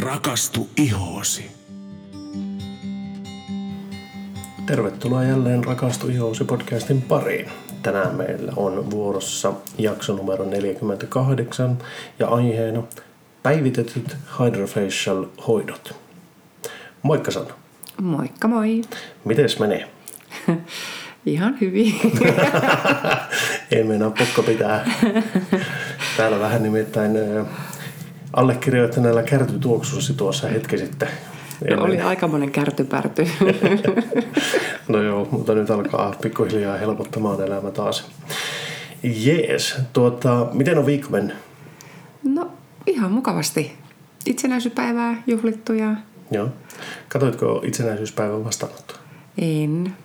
Rakastu ihoosi. Tervetuloa jälleen Rakastu ihoosi podcastin pariin. Tänään meillä on vuorossa jakso numero 48 ja aiheena päivitetyt hydrofacial hoidot. Moikka Sanna. Moikka moi. Mites menee? Ihan hyvin. Ei meinaa pokka pitää. Täällä vähän nimittäin allekirjoittaneella kärtytuoksusi tuossa hetki sitten. No, oli aikamoinen kärtypärty. no joo, mutta nyt alkaa pikkuhiljaa helpottamaan elämä taas. Jees, tuota, miten on viikko mennyt? No ihan mukavasti. Itsenäisyyspäivää juhlittu ja... Joo. Katoitko itsenäisyyspäivän vastaanottoa? En.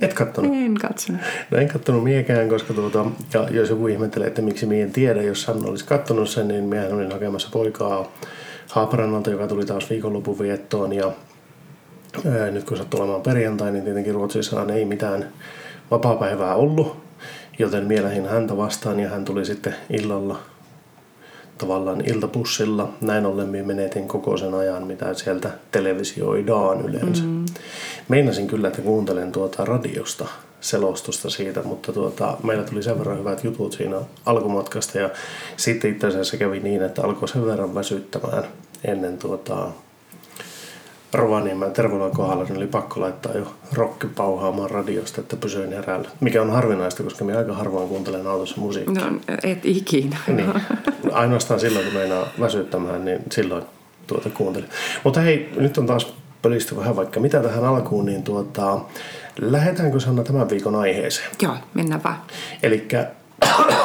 Et kattonut? En katsonut. No en kattonut miekään, koska tuota, ja jos joku ihmettelee, että miksi mie en tiedä, jos hän olisi kattonut sen, niin miehän olin hakemassa poikaa Haaparannalta, joka tuli taas viikonlopun viettoon. Ja ää, nyt kun sattuu olemaan perjantai, niin tietenkin Ruotsissa ei mitään vapaa-päivää ollut. Joten mielähin häntä vastaan ja hän tuli sitten illalla tavallaan iltapussilla. Näin ollen minä menetin koko sen ajan, mitä sieltä televisioidaan yleensä. Mm. Meinasin kyllä, että kuuntelen tuota radiosta selostusta siitä, mutta tuota, meillä tuli sen verran hyvät jutut siinä alkumatkasta ja sitten itse asiassa kävi niin, että alkoi sen verran väsyttämään ennen tuota, Rovaniemen terveyden kohdalla, niin oli pakko laittaa jo rokki pauhaamaan radiosta, että pysyin herällä. Mikä on harvinaista, koska minä aika harvoin kuuntelen autossa musiikkia. No, et ikinä. Niin. Ainoastaan silloin, kun meinaa väsyttämään, niin silloin tuota kuuntelin. Mutta hei, nyt on taas pölisty vähän vaikka mitä tähän alkuun, niin tuota, lähdetäänkö Sanna tämän viikon aiheeseen? Joo, mennään vaan. Eli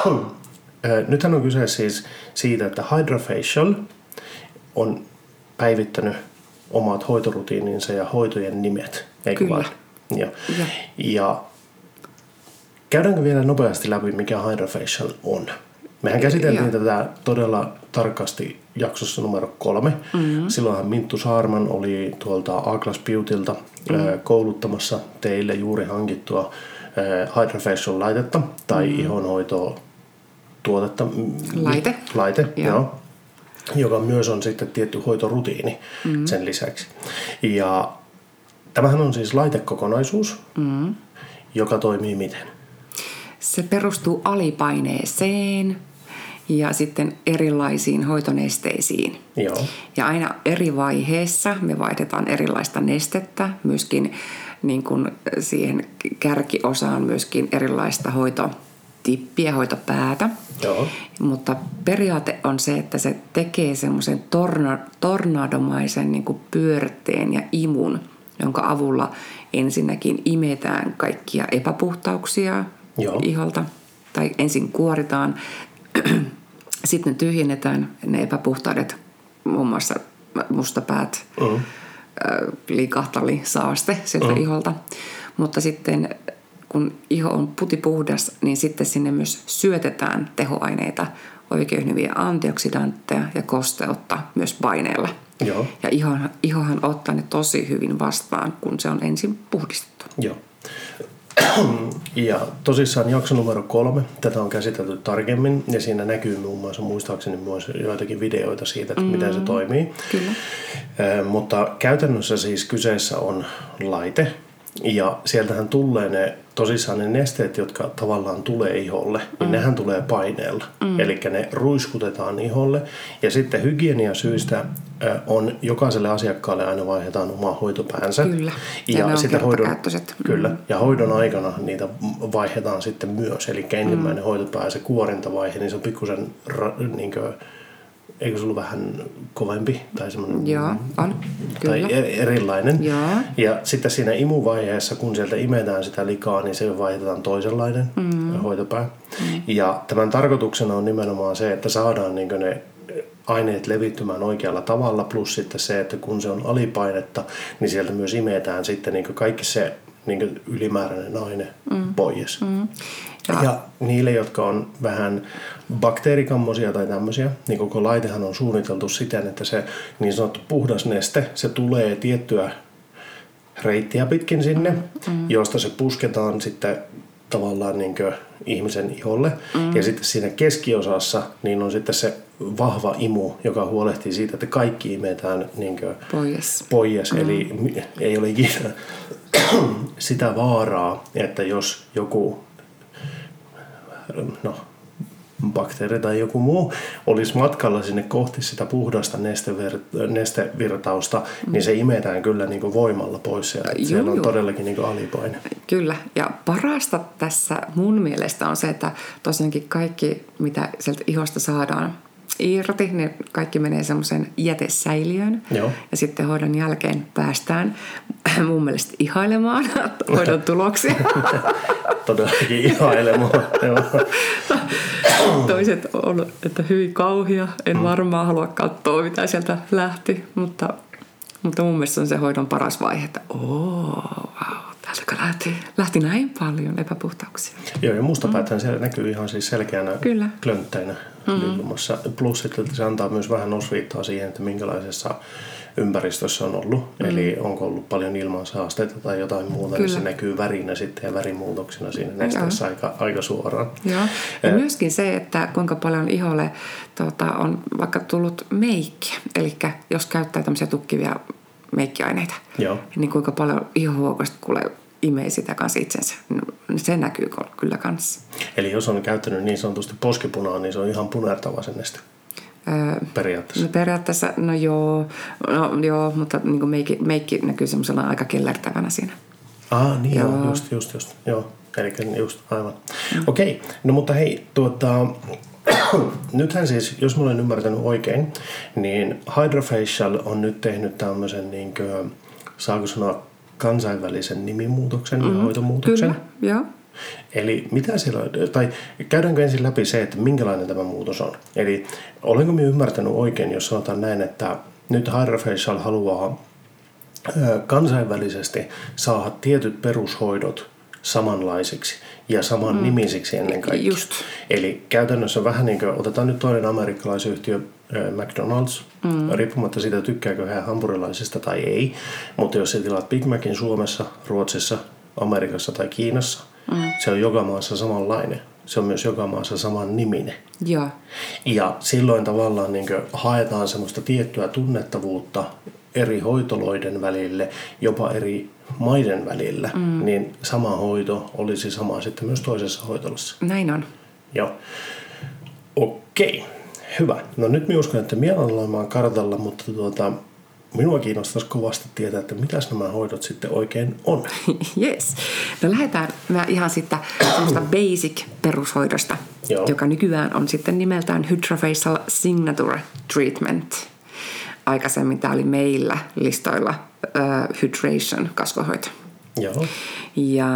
nythän on kyse siis siitä, että Hydrofacial on päivittänyt omat hoitorutiininsa ja hoitojen nimet, eikö Kyllä. vaan? Ja, ja. ja käydäänkö vielä nopeasti läpi, mikä Hydrofacial on? Mehän käsiteltiin Joo. tätä todella tarkasti jaksossa numero kolme. Mm-hmm. Silloinhan Minttu Saarman oli tuolta Aglas Beautylta mm-hmm. kouluttamassa teille juuri hankittua Hydrofacial laitetta tai mm-hmm. ihonhoitoa tuotetta. Laite. Laite, Joo. joo joka myös on sitten tietty hoitorutiini mm. sen lisäksi. Ja tämähän on siis laitekokonaisuus, mm. joka toimii miten? Se perustuu alipaineeseen ja sitten erilaisiin hoitonesteisiin. Joo. Ja aina eri vaiheessa me vaihdetaan erilaista nestettä, myöskin niin kuin siihen kärkiosaan myöskin erilaista hoitotippiä, hoitopäätä. Joo. Mutta periaate on se, että se tekee semmoisen torna, tornadomaisen niin kuin pyörteen ja imun, jonka avulla ensinnäkin imetään kaikkia epäpuhtauksia Joo. iholta. Tai ensin kuoritaan, sitten tyhjennetään ne epäpuhtaudet, muun muassa mustapäät, Mm. liikahtali, saaste sieltä Mm. iholta. Mutta sitten kun iho on putipuhdas, niin sitten sinne myös syötetään tehoaineita, oikein hyviä antioksidantteja ja kosteutta myös paineella. Joo. Ja ihohan, ihohan ottaa ne tosi hyvin vastaan, kun se on ensin puhdistettu. Joo. Ja tosissaan jakso numero kolme, tätä on käsitelty tarkemmin ja siinä näkyy muun muassa muistaakseni myös joitakin videoita siitä, että mm. miten se toimii. Kyllä. Ö, mutta käytännössä siis kyseessä on laite ja sieltähän tulee ne tosissaan ne nesteet, jotka tavallaan tulee iholle, niin nehän tulee paineella. Mm. Eli ne ruiskutetaan iholle ja sitten hygieniasyistä on jokaiselle asiakkaalle aina vaihdetaan oma hoitopäänsä. Kyllä. Ja ne on sitten hoidon. Mm. Kyllä. Ja hoidon aikana niitä vaihdetaan sitten myös. Eli ensimmäinen mm. hoitopää, se kuorintavaihe, niin se on pikkusen, ra- niin kuin, eikö se ollut vähän kovempi? Tai semmoinen, Joo, on. tai Kyllä. er- erilainen. Joo. Ja sitten siinä imuvaiheessa, kun sieltä imetään sitä likaa, niin se vaihdetaan toisenlainen mm. hoitopää. Mm. Ja tämän tarkoituksena on nimenomaan se, että saadaan niin ne aineet levittymään oikealla tavalla, plus sitten se, että kun se on alipainetta, niin sieltä myös imetään sitten niin kaikki se niin ylimääräinen aine mm. pois. Mm. Ja, ja niille, jotka on vähän bakteerikammosia tai tämmöisiä, niin koko laitehan on suunniteltu siten, että se niin sanottu puhdas neste, se tulee tiettyä reittiä pitkin sinne, mm. josta se pusketaan sitten tavallaan niin ihmisen iholle. Mm. Ja sitten siinä keskiosassa niin on sitten se vahva imu, joka huolehtii siitä, että kaikki imetään niin pois. pois. Mm. Eli ei ole ikinä sitä vaaraa, että jos joku no, bakteeri tai joku muu olisi matkalla sinne kohti sitä puhdasta nestever- nestevirtausta, mm. niin se imetään kyllä niin kuin voimalla pois. Siellä, juu, siellä on juu. todellakin niin kuin alipaine. Kyllä, ja parasta tässä mun mielestä on se, että tosiaankin kaikki, mitä sieltä ihosta saadaan, irti, niin kaikki menee semmoisen jätesäiliöön. Joo. Ja sitten hoidon jälkeen päästään mun mielestä ihailemaan hoidon tuloksia. Todellakin ihailemaan, Toiset on, että hyvin kauhia. En mm. varmaan halua katsoa, mitä sieltä lähti, mutta, mutta mun mielestä se on se hoidon paras vaihe, että ooo, wow, täältä lähti, lähti näin paljon epäpuhtauksia. Joo, ja mustapääthän mm. siellä näkyy ihan siis selkeänä Kyllä. klöntteinä mm-hmm. Plus sitten se antaa myös vähän osviittaa siihen, että minkälaisessa ympäristössä on ollut. Mm. Eli onko ollut paljon ilmansaasteita tai jotain muuta, Kyllä. niin se näkyy värinä sitten ja värimuutoksina siinä nesteessä aika, aika suoraan. Joo. Ja, ja myöskin se, että kuinka paljon iholle tuota, on vaikka tullut meikki. Eli jos käyttää tämmöisiä tukkivia meikkiaineita, Joo. niin kuinka paljon ihohuokosta kuulee imee sitä kanssa itsensä. No, se näkyy kyllä kanssa. Eli jos on käyttänyt niin sanotusti poskipunaa, niin se on ihan punertava sen neste. Öö, periaatteessa. No periaatteessa, no joo, no joo mutta niin kuin meikki, meikki näkyy semmoisena aika kellertävänä siinä. Ah, niin joo. joo just, just, just. Joo, eli just, aivan. Mm. Okei, okay. no mutta hei, tuota, nythän siis, jos mä olen ymmärtänyt oikein, niin Hydrofacial on nyt tehnyt tämmöisen, niin kuin, saako sanoa, kansainvälisen nimimuutoksen mm-hmm. ja hoitomuutoksen. Kyllä, joo. Eli mitä siellä, tai käydäänkö ensin läpi se, että minkälainen tämä muutos on? Eli olenko minä ymmärtänyt oikein, jos sanotaan näin, että nyt Hydrofacial haluaa kansainvälisesti saada tietyt perushoidot samanlaisiksi ja saman mm. nimisiksi ennen kaikkea. Just. Eli käytännössä vähän niin kuin, otetaan nyt toinen amerikkalaisyhtiö, McDonald's, mm. riippumatta siitä tykkääkö hän hampurilaisista tai ei, mutta jos sä tilaat Big Macin Suomessa, Ruotsissa, Amerikassa tai Kiinassa, mm. se on joka maassa samanlainen. Se on myös joka maassa saman niminen. Ja, ja silloin tavallaan niin haetaan semmoista tiettyä tunnettavuutta eri hoitoloiden välille, jopa eri maiden välillä, mm. niin sama hoito olisi sama sitten myös toisessa hoitolassa. Näin on. Joo. Okei. Hyvä. No nyt minä uskon, että minä olen kartalla, mutta tuota, minua kiinnostaisi kovasti tietää, että mitä nämä hoidot sitten oikein on. Yes. No lähdetään mä ihan sitten semmoista basic perushoidosta, Joo. joka nykyään on sitten nimeltään Hydrofacial Signature Treatment. Aikaisemmin tämä oli meillä listoilla uh, Hydration kasvohoito. Joo. Ja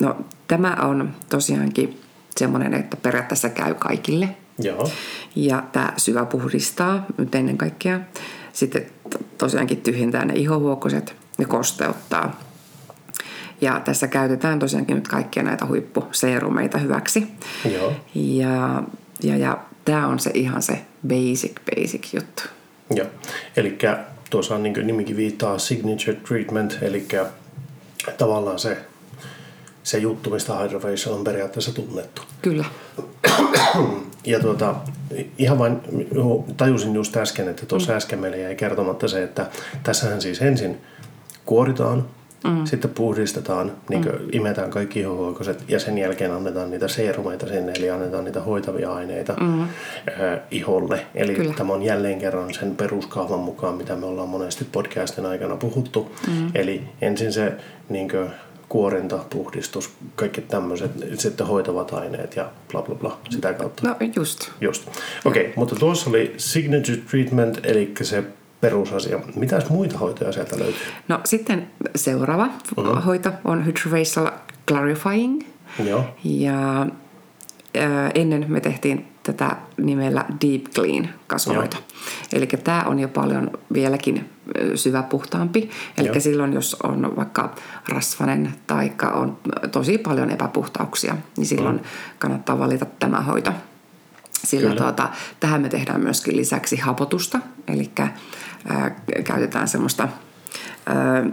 no, tämä on tosiaankin semmoinen, että periaatteessa käy kaikille – Joo. Ja tämä syvä puhdistaa nyt ennen kaikkea. Sitten tosiaankin tyhjentää ne ihohuokoset ja kosteuttaa. Ja tässä käytetään tosiaankin nyt kaikkia näitä huippuseerumeita hyväksi. Joo. Ja, ja, ja tämä on se ihan se basic, basic juttu. Joo. Eli tuossa on niin nimikin viittaa signature treatment, eli tavallaan se, se juttu, mistä Hydrofacial on periaatteessa tunnettu. Kyllä. Ja tuota, ihan vain tajusin just äsken, että tuossa mm. äsken meille jäi kertomatta se, että tässähän siis ensin kuoritaan, mm. sitten puhdistetaan, niin mm. imetään kaikki ihohuokoset ja sen jälkeen annetaan niitä seerumeita sinne, eli annetaan niitä hoitavia aineita mm. äh, iholle. Eli Kyllä. tämä on jälleen kerran sen peruskaavan mukaan, mitä me ollaan monesti podcastin aikana puhuttu. Mm. Eli ensin se niin kuin, kuorinta, puhdistus, kaikki tämmöiset, sitten hoitavat aineet ja bla bla bla, sitä kautta. No just. Just. Okei, okay, mutta tuossa oli signature treatment, eli se perusasia. Mitäs muita hoitoja sieltä löytyy? No sitten seuraava uh-huh. hoito on hydrofacial clarifying. Joo. Ja äh, ennen me tehtiin tätä nimellä Deep Clean kasvohoito. Eli tämä on jo paljon vieläkin syväpuhtaampi. Eli silloin, jos on vaikka rasvanen tai on tosi paljon epäpuhtauksia, niin silloin mm. kannattaa valita tämä hoito. Sillä tuota, tähän me tehdään myöskin lisäksi hapotusta, eli ää, käytetään semmoista ää,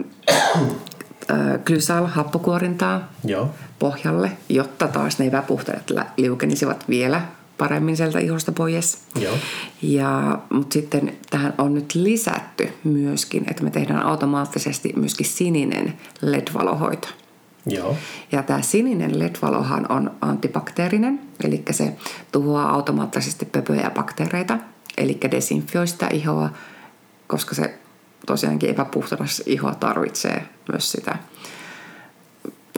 ö, glysal happokuorintaa Joo. pohjalle, jotta taas ne epäpuhteet liukenisivat vielä paremmin sieltä ihosta pois. Joo. Ja, mutta sitten tähän on nyt lisätty myöskin, että me tehdään automaattisesti myöskin sininen LED-valohoito. Joo. Ja tämä sininen LED-valohan on antibakteerinen, eli se tuhoaa automaattisesti pöpöjä ja bakteereita, eli desinfioi sitä ihoa, koska se tosiaankin epäpuhtas iho tarvitsee myös sitä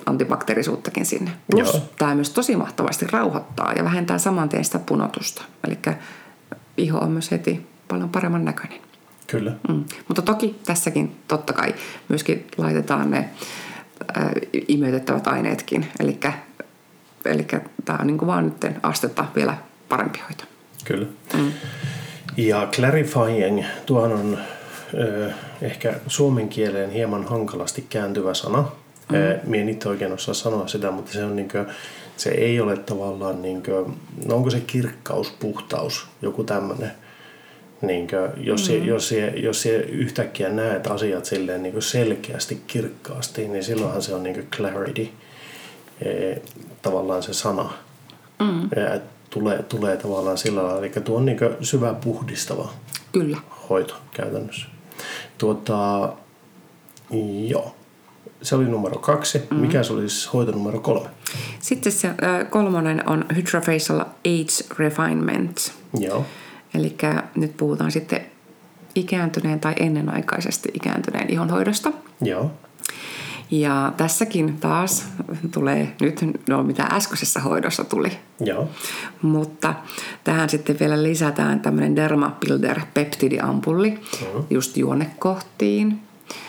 antibakteerisuuttakin sinne. Plus Joo. tämä myös tosi mahtavasti rauhoittaa ja vähentää saman tien sitä punotusta. Eli iho on myös heti paljon paremman näköinen. Kyllä. Mm. Mutta toki tässäkin totta kai myöskin laitetaan ne imeytettävät aineetkin. Eli tämä on niin vaan nyt astetta vielä parempi hoito. Kyllä. Mm. Ja clarifying, tuohan on ö, ehkä suomen kieleen hieman hankalasti kääntyvä sana. Mm. Mie en itse oikein osaa sanoa sitä, mutta se, on niinkö, se ei ole tavallaan, niinkö, no onko se kirkkaus, puhtaus, joku tämmöinen. Niinkö, jos, mm. jos, se, jos se yhtäkkiä näet asiat silleen niinkö selkeästi, kirkkaasti, niin silloinhan se on niinkö clarity, e, tavallaan se sana. Mm. Ja, tulee, tulee tavallaan sillä lailla, eli tuo on niin syvä puhdistava Kyllä. hoito käytännössä. Tuota, joo. Se oli numero kaksi. Mm-hmm. Mikä se olisi hoito numero kolme? Sitten se äh, kolmonen on Hydrofacial Age Refinement. Joo. Eli nyt puhutaan sitten ikääntyneen tai ennenaikaisesti ikääntyneen ihonhoidosta. Joo. Ja tässäkin taas tulee nyt, no mitä äskeisessä hoidossa tuli, Joo. mutta tähän sitten vielä lisätään tämmöinen Dermabuilder peptidiampulli Mhm. just juonekohtiin.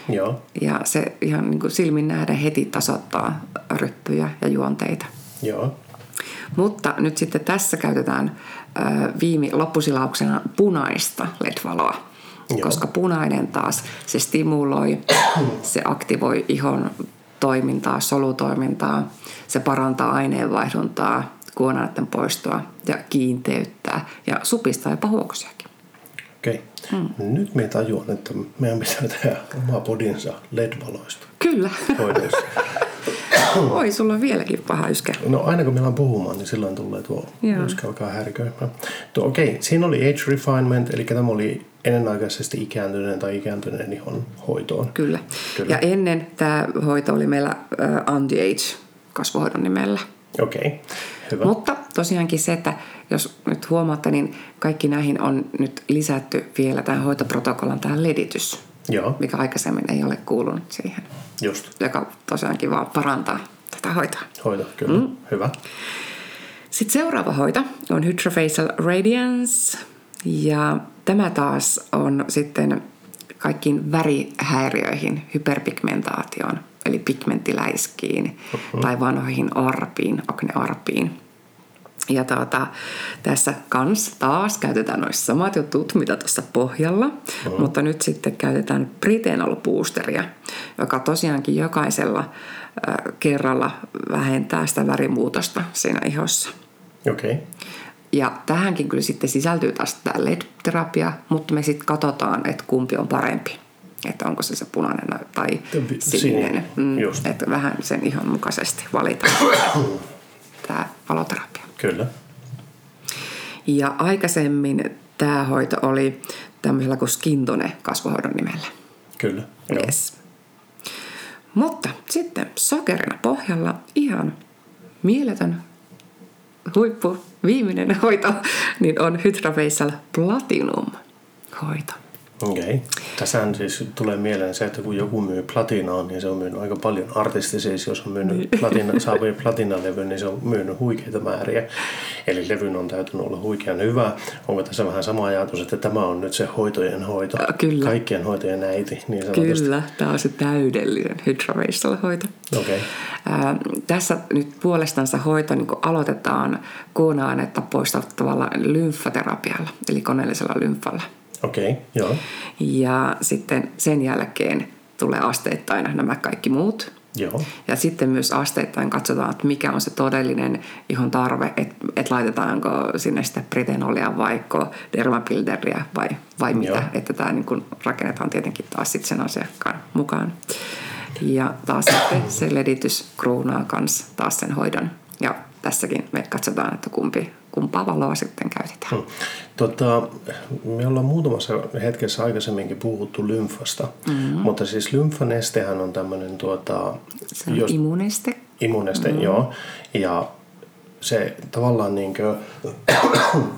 Joo. Ja se ihan niin kuin silmin nähdä heti tasoittaa ryppyjä ja juonteita. Joo. Mutta nyt sitten tässä käytetään ö, viime loppusilauksena punaista LED-valoa. Joo. Koska punainen taas, se stimuloi, se aktivoi ihon toimintaa, solutoimintaa, se parantaa aineenvaihduntaa, kuonaiden poistoa ja kiinteyttää ja supistaa jopa huokosiakin. Okei. Okay. Mm. Nyt me tajuan, että meidän pitää tehdä oma podinsa LED-valoista Kyllä. hoidoissa. Oi, sulla on vieläkin paha yskä. No aina kun meillä on puhumaan, niin silloin tulee tuo Joo. yskä alkaa härköimään. Okei, okay. siinä oli age refinement, eli tämä oli ennenaikaisesti ikääntyneen tai ikääntyneen ihon hoitoon. Kyllä. Kyllä. Ja ennen tämä hoito oli meillä äh, anti-age kasvohoidon nimellä. Okei, okay. hyvä. Mutta tosiaankin se, että jos nyt huomaatte, niin kaikki näihin on nyt lisätty vielä tämän hoitoprotokollan tämä leditys, Joo, mikä aikaisemmin ei ole kuulunut siihen, just. joka tosiaankin vaan parantaa tätä hoitoa. Hoito, kyllä. Mm. Hyvä. Sitten seuraava hoito on Hydrofacial Radiance ja tämä taas on sitten kaikkiin värihäiriöihin, hyperpigmentaatioon, eli pigmenttiläiskiin uh-huh. tai vanhoihin arpiin, aknearpiin. Ja tuota, tässä kans taas käytetään noissa samat jutut, mitä tuossa pohjalla, uh-huh. mutta nyt sitten käytetään Britenol boosteria, joka tosiaankin jokaisella äh, kerralla vähentää sitä värimuutosta siinä ihossa. Okei, okay. Ja tähänkin kyllä sitten sisältyy taas tämä LED-terapia, mutta me sitten katsotaan, että kumpi on parempi. Että onko se se punainen tai sininen. Mm, että vähän sen ihan mukaisesti valitaan tämä valoterapia. Kyllä. Ja aikaisemmin tämä hoito oli tämmöisellä kuin skintone kasvohoidon nimellä. Kyllä. Joo. Yes. Mutta sitten sokerina pohjalla ihan mieletön huippu, viimeinen hoito, niin on Hydrofacial Platinum hoito. Okei. Okay. Tässähän siis tulee mieleen se, että kun joku myy platinaa, niin se on myynyt aika paljon. Artisti siis, jos on myynyt platina, saapui platinalevyn, niin se on myynyt huikeita määriä. Eli levyn on täytynyt olla huikean hyvä. Onko tässä vähän sama ajatus, että tämä on nyt se hoitojen hoito? Kyllä. Kaikkien hoitojen äiti, niin sanotusti. Kyllä, tämä on se täydellinen Hydrofacial hoito. Ää, tässä nyt puolestansa hoito niin aloitetaan kuona-ainetta poistavalla lymfaterapialla, eli koneellisella lymfalla. Okei, okay. joo. Ja sitten sen jälkeen tulee asteittain nämä kaikki muut. Joo. Ja sitten myös asteittain katsotaan, että mikä on se todellinen ihon tarve, että et laitetaanko sinne sitä britenolia vaikka dermabuilderia vai, vai mitä. Joo. Että tämä niin rakennetaan tietenkin taas sitten sen asiakkaan mukaan. Ja taas sitten se leditys kruunaa kans taas sen hoidon. Ja tässäkin me katsotaan, että kumpi, kumpaa valoa sitten käytetään. Hmm. Tota, me ollaan muutamassa hetkessä aikaisemminkin puhuttu lymfasta, mm-hmm. mutta siis lymfanestehän on tämmöinen tuota, Se on jos, imuneste. Imuneste, mm-hmm. joo. Ja se tavallaan niin kuin,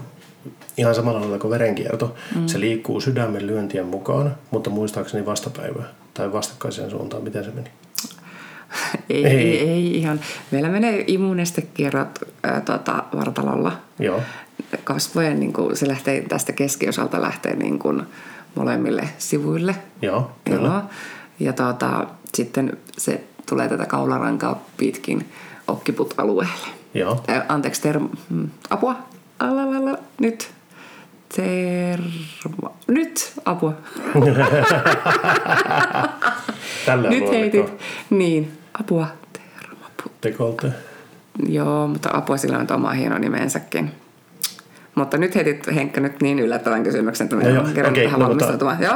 ihan samalla lailla kuin verenkierto, mm. se liikkuu sydämen lyöntien mukaan, mutta muistaakseni vastapäivää tai vastakkaiseen suuntaan, miten se meni? Ei, ei. ei, ihan. Meillä menee immunestekierrot ää, tota, vartalolla. Joo. Kasvojen, niin kuin, se lähtee tästä keskiosalta lähtee niin kuin, molemmille sivuille. Joo, kyllä. Joo. Ja tota, sitten se tulee tätä kaularankaa pitkin okkiput-alueelle. Joo. Anteeksi, term... Mm, apua. Alalala. Nyt. Terva. Nyt, apua. Tällä Nyt heitit. Niin, apua. Termapu. Tekolte. Joo, mutta apua sillä on oma hieno nimensäkin. Mutta nyt heitit Henkka nyt niin yllättävän kysymyksen, että no, kerran okay, tähän no, valmistautumaan. Joo.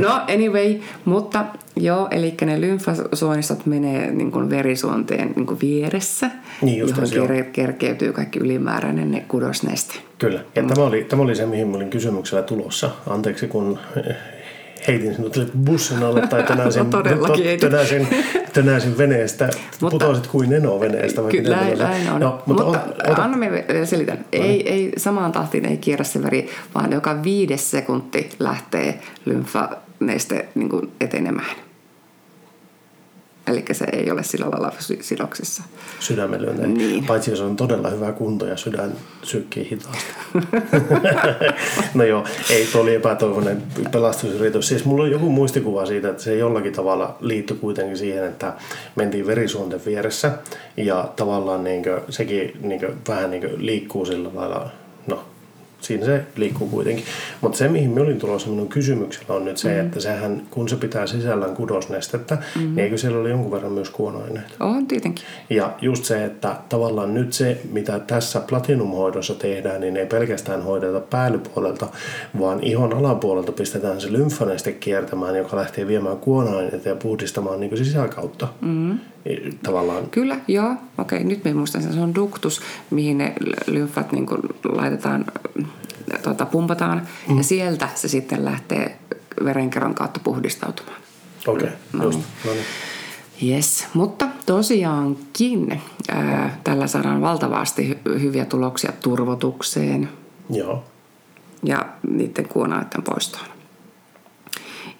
No anyway, mutta joo, eli ne lymfasuonistot menee niin kuin verisuonteen niin kuin vieressä, niin johon ker- kerkeytyy kaikki ylimääräinen ne kudosneste. Kyllä, ja mm. tämä, oli, tämä oli se, mihin olin kysymyksellä tulossa. Anteeksi, kun heitin sinut bussin alle tai tönäsin, no, tönäsin, tönäsin veneestä, mutta, putosit kuin eno veneestä. Kyllä, näin, näin on. No, mutta mutta ota, ota. anna me selitän. Ei, ei, samaan tahtiin ei kierrä se veri, vaan joka viides sekunti lähtee lymfaneiste niin etenemään. Eli se ei ole sillä lailla sidoksissa. Sydämelyöntein. Niin. Paitsi jos on todella hyvä kunto ja sydän sykkii hitaasti. no joo, ei tuo oli epätoivoinen pelastusyritys. Siis mulla on joku muistikuva siitä, että se jollakin tavalla liittyi kuitenkin siihen, että mentiin verisuonten vieressä ja tavallaan niin kuin, sekin niin kuin, vähän niin kuin liikkuu sillä lailla, siinä se liikkuu kuitenkin. Mutta se, mihin me olin tulossa minun kysymyksellä on nyt se, mm. että sehän, kun se pitää sisällään kudosnestettä, mm. niin eikö siellä ole jonkun verran myös kuonoaineita? On tietenkin. Ja just se, että tavallaan nyt se, mitä tässä platinumhoidossa tehdään, niin ei pelkästään hoideta päällypuolelta, vaan ihon alapuolelta pistetään se lymfaneste kiertämään, joka lähtee viemään kuonoaineita ja puhdistamaan niin sisäkautta. Mm. Tavallaan. Kyllä, joo. Okei, nyt me muistan, se on duktus, mihin ne lymfat niin laitetaan tuota, pumpataan mm. ja sieltä se sitten lähtee verenkerron kautta puhdistautumaan. Okei, okay, no just. Niin. No niin. Yes, mutta tosiaankin ää, tällä saadaan valtavasti hy- hyviä tuloksia turvotukseen. Joo. Ja niiden kuonaiden poistoon.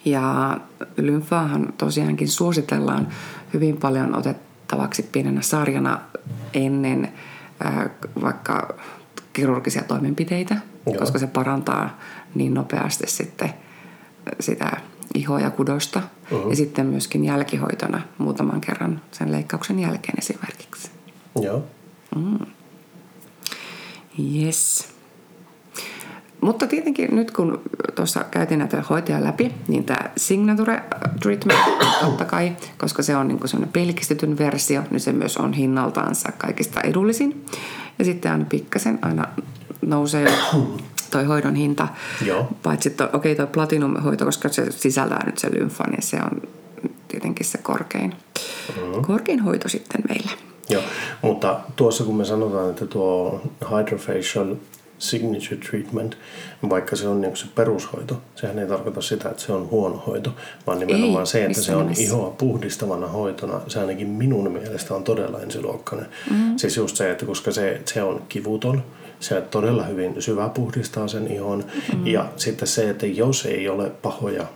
Ja lymfaahan tosiaankin suositellaan hyvin paljon otettavaksi pienenä sarjana ennen ää, vaikka kirurgisia toimenpiteitä, Joo. koska se parantaa niin nopeasti sitten sitä ihoa ja kudosta. Uh-huh. Ja sitten myöskin jälkihoitona muutaman kerran sen leikkauksen jälkeen esimerkiksi. Joo. Mm. Yes. Mutta tietenkin nyt kun tuossa käytiin näitä hoitoja läpi, niin tämä Signature Treatment totta kai, koska se on niin kuin pelkistetyn versio, niin se myös on hinnaltaansa kaikista edullisin. Ja sitten aina pikkasen aina nousee toi hoidon hinta. Joo. Paitsi että okei okay, toi platinum-hoito, koska se sisältää nyt se lymfa, niin se on tietenkin se korkein, mm-hmm. korkein hoito sitten meillä. Joo, mutta tuossa kun me sanotaan, että tuo hydrofacial signature treatment, vaikka se on niin se perushoito, sehän ei tarkoita sitä, että se on huono hoito, vaan nimenomaan ei, se, että se on nimessä. ihoa puhdistavana hoitona, se ainakin minun mielestä on todella ensiluokkainen. Mm-hmm. Siis just se, että koska se, se on kivuton, se todella hyvin syvä puhdistaa sen ihon. Mm-hmm. Ja sitten se, että jos ei ole pahoja,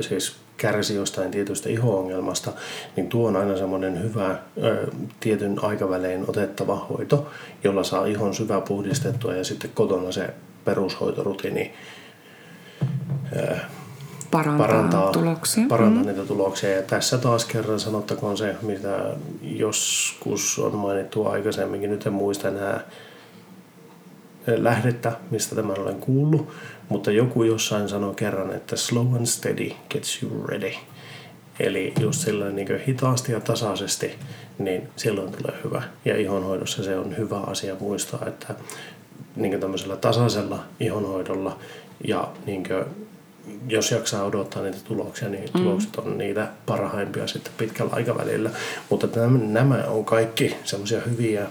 siis kärsi jostain tietystä iho-ongelmasta, niin tuo on aina semmoinen hyvä tietyn aikavälein otettava hoito, jolla saa ihon syvä puhdistettua ja sitten kotona se perushoitorutiini parantaa, parantaa tuloksia. Parantaa mm. niitä tuloksia. Ja tässä taas kerran sanottakoon se, mitä joskus on mainittu aikaisemminkin, nyt en muista enää lähdettä, mistä tämän olen kuullut, mutta joku jossain sanoi kerran, että slow and steady gets you ready. Eli just sellainen niin hitaasti ja tasaisesti, niin silloin tulee hyvä. Ja ihonhoidossa se on hyvä asia muistaa, että niin tämmöisellä tasaisella ihonhoidolla ja niin jos jaksaa odottaa niitä tuloksia, niin mm. tulokset on niitä parhaimpia sitten pitkällä aikavälillä. Mutta nämä, nämä on kaikki semmoisia hyviä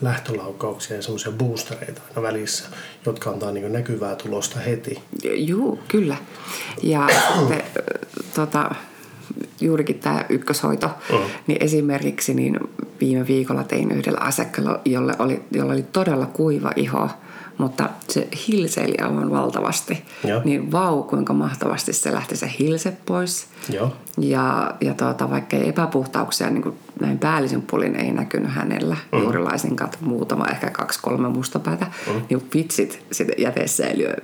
lähtölaukauksia ja semmoisia boostereita aina välissä, jotka antaa niin näkyvää tulosta heti. Joo, kyllä. Ja sitten, tota, juurikin tämä ykköshoito, uh-huh. niin esimerkiksi niin viime viikolla tein yhdellä asiakkaalla, jolle oli, jolla oli todella kuiva iho, mutta se hilseili aivan valtavasti. Joo. Niin vau, kuinka mahtavasti se lähti se hilse pois. Joo. Ja, ja tuota, vaikka ei epäpuhtauksia niin kuin näin päällisen puolin ei näkynyt hänellä mm. juuri laisinkaan, muutama ehkä kaksi kolme mustapäätä, mm. niin vitsit sitten jätesäiliö,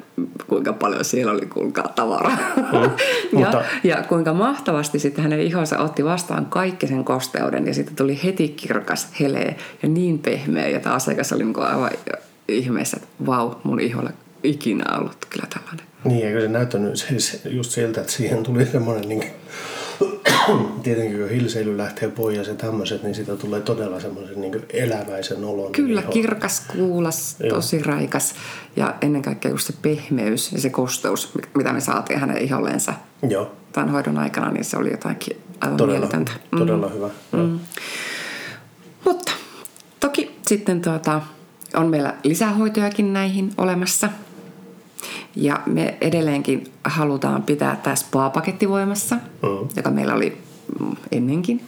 kuinka paljon siellä oli kuinka tavaraa. Mm. ja, Mutta... ja kuinka mahtavasti sitten hänen ihonsa otti vastaan kaikki sen kosteuden ja sitten tuli heti kirkas, helee ja niin pehmeä ja tämä asiakas oli niin aivan ihmeessä, että vau, mun iholla ikinä ollut kyllä tällainen. Niin, eikö se näyttänyt siis just siltä, että siihen tuli semmoinen niin tietenkin kun hilseily lähtee pois ja se tämmöiset, niin siitä tulee todella semmoisen niin eläväisen olon. Kyllä, iho. kirkas, kuulas, tosi Joo. raikas ja ennen kaikkea just se pehmeys ja se kosteus, mitä me saatiin hänen ihollensa Joo. tämän hoidon aikana, niin se oli jotakin aivan todella, mieletöntä. Mm. Todella hyvä. Mm. Mutta toki sitten tuota, on meillä lisähoitojakin näihin olemassa. Ja me edelleenkin halutaan pitää tämä spa-paketti voimassa, mm. joka meillä oli ennenkin.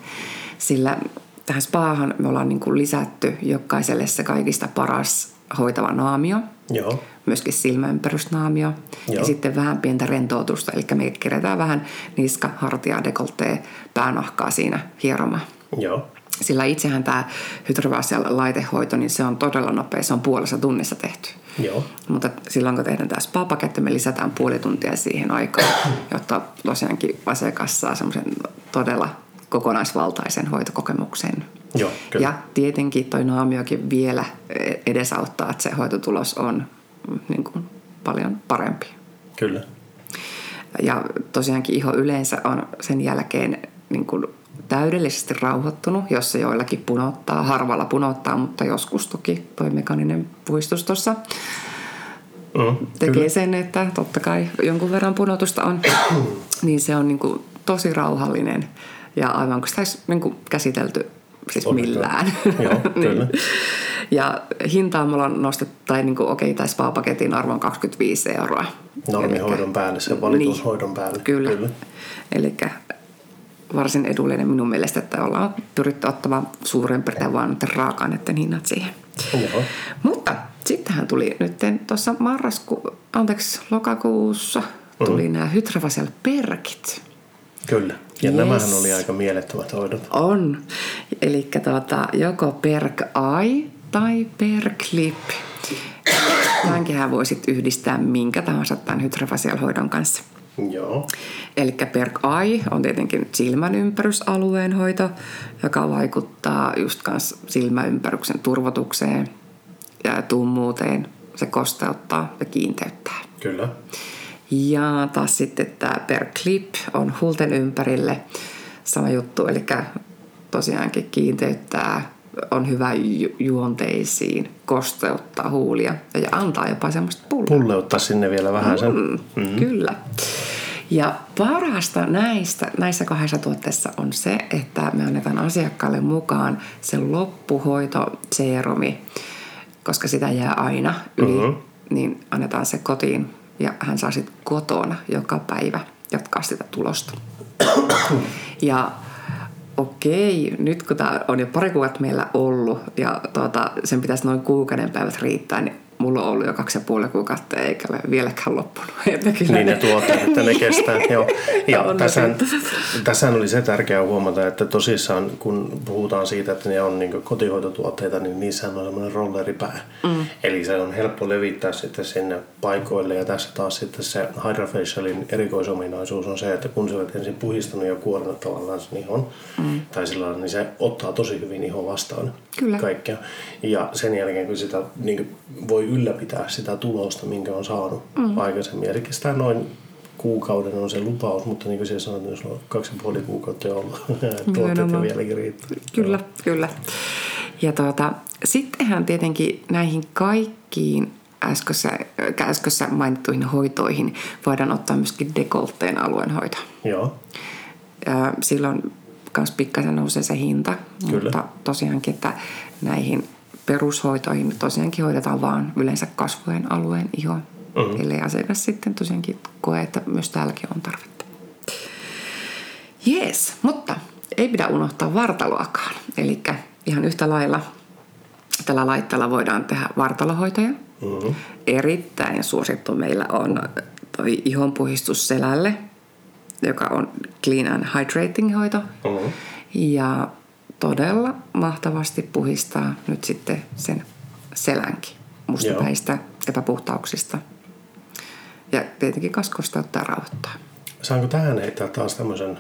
Sillä tähän spaahan me ollaan niin kuin lisätty jokaiselle se kaikista paras hoitava naamio. Joo. Myöskin silmäympärysnaamio. Joo. Ja sitten vähän pientä rentoutusta. Eli me kerätään vähän niska, hartia, dekoltee, päänahkaa siinä hieromaan. Joo. Sillä itsehän tämä hydrovasial laitehoito, niin se on todella nopea. Se on puolessa tunnissa tehty. Joo. Mutta silloin kun tehdään tämä spa-paketti, me lisätään puoli tuntia siihen aikaan, jotta tosiaankin asiakas saa semmoisen todella kokonaisvaltaisen hoitokokemuksen. Joo, kyllä. Ja tietenkin toi naamiokin vielä edesauttaa, että se hoitotulos on niin kuin, paljon parempi. Kyllä. Ja tosiaankin iho yleensä on sen jälkeen niin kuin täydellisesti rauhoittunut, jos se joillakin punottaa, harvalla punottaa, mutta joskus toki toi mekaninen puistus tuossa mm, tekee kyllä. sen, että totta kai jonkun verran punotusta on, niin se on niin kuin tosi rauhallinen ja aivan kuin sitä olisi niin kuin käsitelty siis millään. Joo, niin. Ja hintaa me ollaan nostettu, tai niin kuin, okei, okay, tai spa-paketin arvo on 25 euroa. Normihoidon päälle, se valitushoidon niin, päälle. Kyllä. kyllä. Eli varsin edullinen minun mielestä, että ollaan pyritty ottamaan suuren piirtein vaan raaka-aineiden hinnat siihen. Joo. Mutta sittenhän tuli nyt tuossa marrasku, anteeksi, lokakuussa tuli mm-hmm. nämä hydrofasial perkit. Kyllä. Ja yes. nämähän oli aika mielettömät hoidot. On. Eli tuota, joko perk eye tai perklip. Tämänkin voisit yhdistää minkä tahansa tämän hydrofasial hoidon kanssa. Joo. Eli perk eye on tietenkin silmän ympärysalueen hoito, joka vaikuttaa just kans silmäympäryksen turvotukseen ja tummuuteen. Se kosteuttaa ja kiinteyttää. Kyllä. Ja taas sitten tämä per clip on hulten ympärille sama juttu, eli tosiaankin kiinteyttää, on hyvä ju- juonteisiin, kosteuttaa huulia ja antaa jopa semmoista pullea. Pulleuttaa sinne vielä vähän sen. Mm, mm-hmm. Kyllä. Ja parasta näistä, näissä kahdessa tuotteessa on se, että me annetaan asiakkaalle mukaan se loppuhoitoseerumi, koska sitä jää aina yli, uh-huh. niin annetaan se kotiin ja hän saa sitten kotona joka päivä jatkaa sitä tulosta. ja okei, nyt kun tämä on jo pari kuukautta meillä ollut ja tuota, sen pitäisi noin kuukauden päivät riittää, niin mulla on ollut jo kaksi ja puoli kuukautta eikä ole vieläkään loppunut. Että niin ne tuotteet, että ne kestää. Joo. Ja tässä, tässä oli se tärkeää huomata, että tosissaan kun puhutaan siitä, että ne on niin kotihoitotuotteita, niin niissä on semmoinen rolleripää. Mm. Eli se on helppo levittää sitten sinne paikoille ja tässä taas sitten se Hydrafacialin erikoisominaisuus on se, että kun sä olet ensin puhistanut ja kuorinut tavallaan sen ihon, mm. tai sillä niin se ottaa tosi hyvin ihon vastaan Kyllä. kaikkea. Ja sen jälkeen kun sitä niin voi ylläpitää sitä tulosta, minkä on saanut mm. aikaisemmin. Eli kestää noin kuukauden on se lupaus, mutta niin kuin siellä sanoit, jos on kaksi ja puoli kuukautta jo ollut, tuotteet jo vieläkin riittää. Kyllä, Joo. kyllä. Ja tuota, sittenhän tietenkin näihin kaikkiin äskössä, äskössä mainittuihin hoitoihin voidaan ottaa myöskin dekolteen alueen hoito. Joo. Silloin myös pikkasen nousee se hinta, Kyllä. mutta tosiaankin, että näihin perushoitoihin tosiaankin hoidetaan vaan yleensä kasvojen alueen iho, mm-hmm. ellei asiakas sitten tosiaankin koe, että myös täälläkin on tarvetta. Jees, mutta ei pidä unohtaa vartaloakaan. Eli ihan yhtä lailla tällä laitteella voidaan tehdä vartalohoitoja. Mm-hmm. Erittäin suosittu meillä on toi ihonpuhistus selälle, joka on clean and hydrating hoito. Mm-hmm. Ja todella mahtavasti puhistaa nyt sitten sen selänkin mustapäistä epäpuhtauksista. Ja tietenkin kas kosteuttaa ja rauhoittaa. Saanko tähän heittää taas tämmöisen,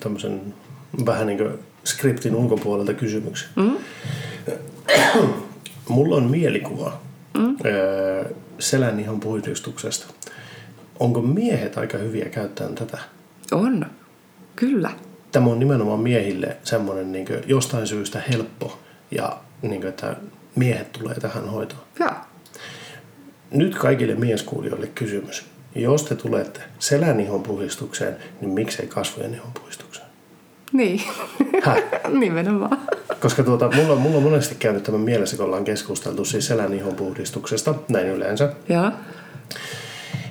tämmöisen vähän niin kuin skriptin ulkopuolelta kysymyksen? Mm. Mulla on mielikuva mm. selän ihon puhdistuksesta. Onko miehet aika hyviä käyttämään tätä? On, kyllä. Tämä on nimenomaan miehille semmoinen niin jostain syystä helppo ja niin kuin, että miehet tulee tähän hoitoon. Joo. Nyt kaikille mieskuulijoille kysymys. Jos te tulette selän ihon puhdistukseen, niin miksei kasvojen ihon puhdistukseen? Niin, Häh? nimenomaan. Koska tuota, mulla, mulla on monesti käynyt tämän mielessä, kun ollaan keskusteltu siis selän ihon puhdistuksesta, näin yleensä. Joo.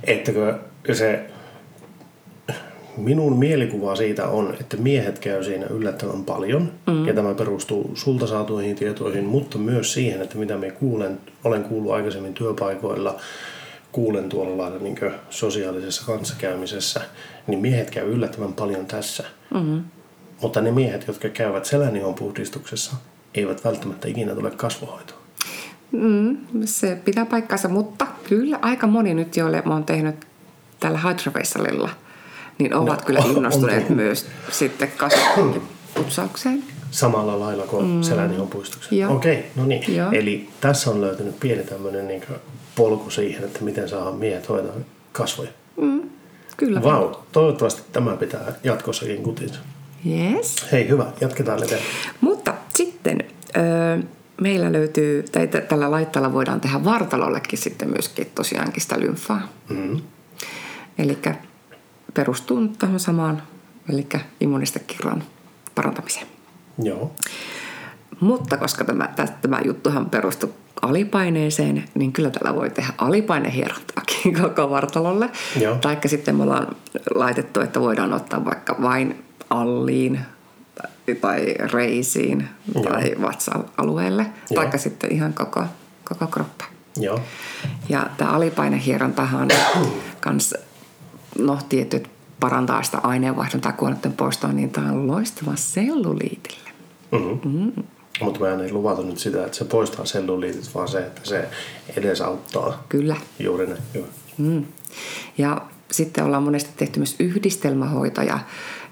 Ettäkö se minun mielikuva siitä on, että miehet käy siinä yllättävän paljon, mm. ja tämä perustuu sulta saatuihin tietoihin, mutta myös siihen, että mitä me kuulen, olen kuullut aikaisemmin työpaikoilla, kuulen tuolla lailla niin sosiaalisessa kanssakäymisessä, niin miehet käy yllättävän paljon tässä. Mm. Mutta ne miehet, jotka käyvät selänihon puhdistuksessa, eivät välttämättä ikinä tule kasvohoitoon. Mm, se pitää paikkansa, mutta kyllä aika moni nyt, joille mä oon tehnyt tällä Hydrofacialilla, niin ovat No, kyllä on- innostuneet on- myös sitten kasvojenkin putsaukseen. Samalla lailla kuin mm. puistuksen. Joo. Okei, no niin. Joo. Eli tässä on löytynyt pieni tämmöinen niin polku siihen, että miten saadaan miehet hoitaa kasvoja. Kyllä. Vau, toivottavasti tämä pitää jatkossakin kutinsa. Yes. Hei, hyvä, jatketaan eteenpäin. Mutta sitten ö, meillä löytyy, tai t- tällä laitteella voidaan tehdä vartalollekin sitten myöskin tosiaankin sitä lymfaa. Mm. Eli perustuu tähän samaan, eli immunistekirron parantamiseen. Joo, Mutta koska tämä, tä- tämä juttuhan perustuu alipaineeseen, niin kyllä tällä voi tehdä alipainehierontaakin koko vartalolle. Joo. Taikka sitten me ollaan laitettu, että voidaan ottaa vaikka vain alliin tai- reisiin Joo. tai vatsa-alueelle. Joo. Taikka sitten ihan koko, koko kroppa. joo, Ja tämä alipainehierontahan kans, no tietyt parantaa sitä aineenvaihduntaa kuonneiden poistoa, niin tämä on loistava selluliitille. mm-hmm. mm. Mutta mä ei luvata nyt sitä, että se poistaa selluliitit, vaan se, että se edesauttaa Kyllä. juuri näin. Joo. Mm. Ja sitten ollaan monesti tehty myös yhdistelmähoitoja,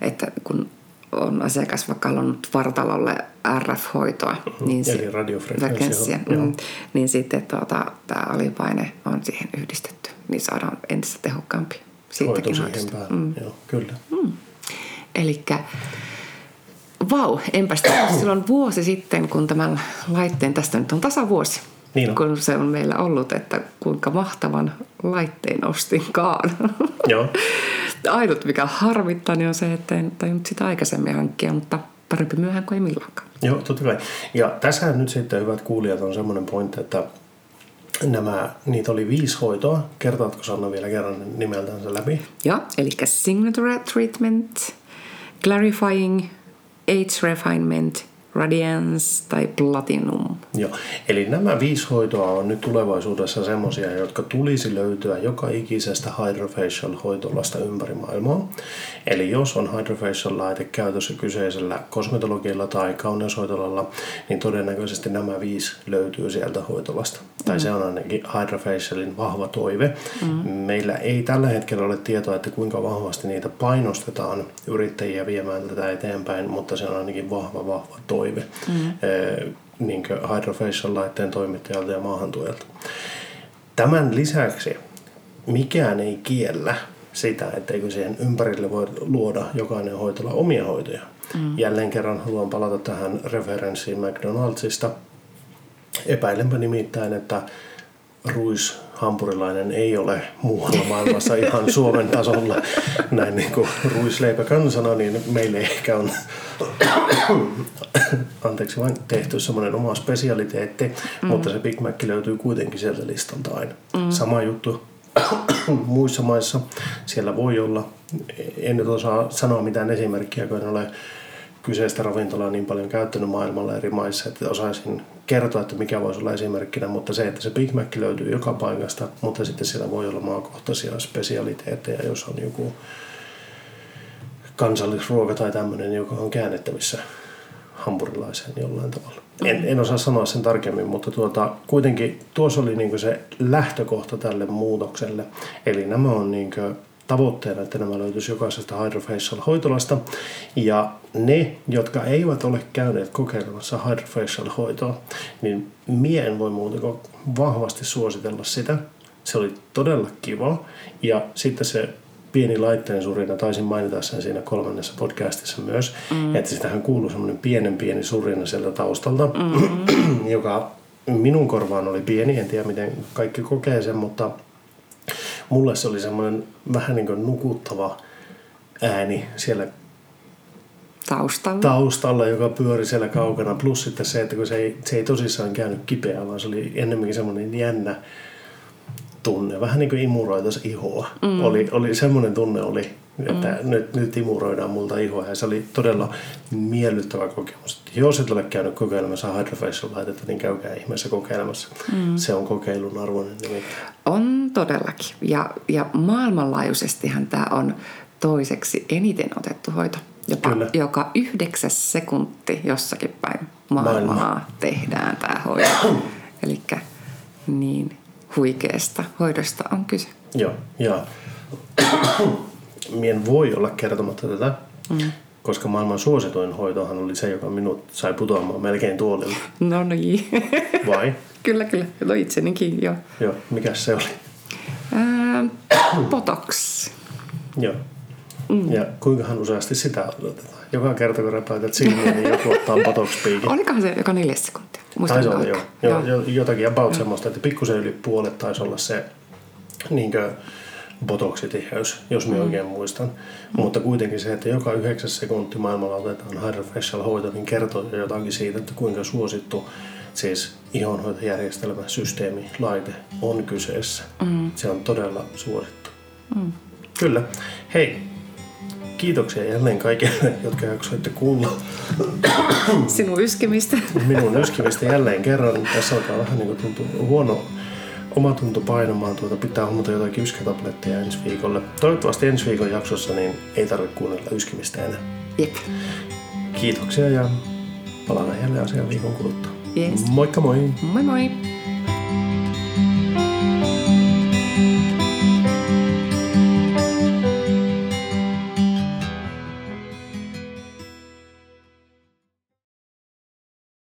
että kun on asiakas vaikka halunnut vartalolle RF-hoitoa, niin Mhm. Eli radiofrekvenssi, frekvenssia, joo. mm, niin sitten tuota, tämä alipaine on siihen yhdistetty, niin saadaan entistä tehokkaampi siitäkin. Mm. Joo, kyllä. Eli vau, enpäs silloin vuosi sitten, kun tämän laitteen, tästä nyt on tasavuosi, Niin on. kun se on meillä ollut, että kuinka mahtavan laitteen ostinkaan. Joo. Ainut mikä harmittaa, niin on se, että en tajunnut sitä aikaisemmin hankkia, mutta parempi myöhään kuin ei milloinkaan. Joo, totta kai. Ja tässähän nyt sitten, hyvät kuulijat, on semmoinen pointti, että nämä, niitä oli viisi hoitoa. Kertaatko Sanna vielä kerran nimeltänsä läpi? Joo, eli Signature Treatment, Clarifying, Age Refinement, Radiance tai Platinum. Joo. Eli nämä viisi hoitoa on nyt tulevaisuudessa semmoisia, jotka tulisi löytyä joka ikisestä hydrofacial-hoitolasta ympäri maailmaa. Eli jos on hydrofacial-laite käytössä kyseisellä kosmetologilla tai kauneushoitolalla, niin todennäköisesti nämä viisi löytyy sieltä hoitolasta. Tai se on ainakin hydrofacialin vahva toive. Mm. Meillä ei tällä hetkellä ole tietoa, että kuinka vahvasti niitä painostetaan yrittäjiä viemään tätä eteenpäin, mutta se on ainakin vahva, vahva toive mm. niin hydrofacial-laitteen toimittajalta ja maahantuojalta. Tämän lisäksi mikään ei kiellä sitä, etteikö siihen ympärille voi luoda jokainen hoitola omia hoitoja. Mm. Jälleen kerran haluan palata tähän referenssiin McDonaldsista. Epäilenpä nimittäin, että ruishampurilainen ei ole muualla maailmassa ihan Suomen tasolla näin niin kuin ruisleipä kansana, niin meille ehkä on anteeksi vain tehty semmoinen oma spesialiteetti, mm. mutta se Big Mac löytyy kuitenkin sieltä listalta aina. Mm. Sama juttu muissa maissa. Siellä voi olla, en nyt osaa sanoa mitään esimerkkiä, kun en ole kyseistä ravintolaa niin paljon käyttänyt maailmalla eri maissa, että osaisin kertoa, että mikä voisi olla esimerkkinä, mutta se, että se Big Mac löytyy joka paikasta, mutta sitten siellä voi olla maakohtaisia spesialiteetteja, jos on joku kansallisruoka tai tämmöinen, joka on käännettävissä hampurilaiseen jollain tavalla. En, en osaa sanoa sen tarkemmin, mutta tuota, kuitenkin tuossa oli niin se lähtökohta tälle muutokselle. Eli nämä on niin tavoitteena, että nämä löytyisi jokaisesta hydrofacial hoitolasta. Ja ne, jotka eivät ole käyneet kokeilemassa hydrofacial hoitoa, niin mie en voi muuta kuin vahvasti suositella sitä. Se oli todella kiva. Ja sitten se pieni laitteen surina, taisin mainita sen siinä kolmannessa podcastissa myös, mm. että sitähän kuuluu semmoinen pienen pieni surina sieltä taustalta, mm-hmm. joka minun korvaan oli pieni, en tiedä miten kaikki kokee sen, mutta mulle se oli semmoinen vähän niin kuin nukuttava ääni siellä taustalla. taustalla, joka pyöri siellä kaukana. Plus sitten se, että kun se ei, se ei tosissaan käynyt kipeää, vaan se oli ennemminkin semmoinen jännä tunne. Vähän niin kuin imuroitaisi ihoa. Mm. Oli, oli semmoinen tunne oli, että mm. nyt, nyt imuroidaan multa ihoa. Ja se oli todella miellyttävä kokemus. Jos et ole käynyt kokeilemassa hydrofacial laitetta, niin käykää ihmeessä kokeilemassa. Mm. Se on kokeilun arvoinen nimittäin. On todellakin. Ja, ja maailmanlaajuisestihan tämä on toiseksi eniten otettu hoito. Jopa Kyllä. joka yhdeksäs sekunti jossakin päin maailmaa Maailma. tehdään tämä hoito. Eli niin huikeasta hoidosta on kyse. Joo, ja mien voi olla kertomatta tätä, mm. koska maailman suosituin hoitohan oli se, joka minut sai putoamaan melkein tuolille. No niin. Vai? kyllä, kyllä. No itsenikin, joo. Joo, mikä se oli? Ää, botox. joo. Mm. Ja kuinkahan useasti sitä odotetaan? Joka kerta kun repäytät silmiä, niin joku ottaa botox-piikin. Olikohan se joka neljäs sekuntia? Taisi olla joo. joo. joo. Jotakin about mm. semmoista, että pikkusen yli puolet taisi olla se niinkö, botoksitiheys, jos minä mm. oikein muistan. Mm. Mutta kuitenkin se, että joka yhdeksäs sekunti maailmalla otetaan hydrofacial hoito, niin kertoo jo jotakin siitä, että kuinka suosittu siis ihonhoitojärjestelmä, systeemi, laite on kyseessä. Mm. Se on todella suosittu. Mm. Kyllä. Hei, Kiitoksia jälleen kaikille, jotka jaksoitte kuulla. Sinun yskimistä. Minun yskimistä jälleen kerran. Tässä alkaa vähän niin kuin tuntua huono omatunto painamaan. Tuota, pitää huomata jotakin yskätabletteja ensi viikolle. Toivottavasti ensi viikon jaksossa niin ei tarvitse kuunnella yskimistä enää. Jep. Kiitoksia ja palataan jälleen asiaan viikon kuluttua. Yes. Moikka moi! Moi moi!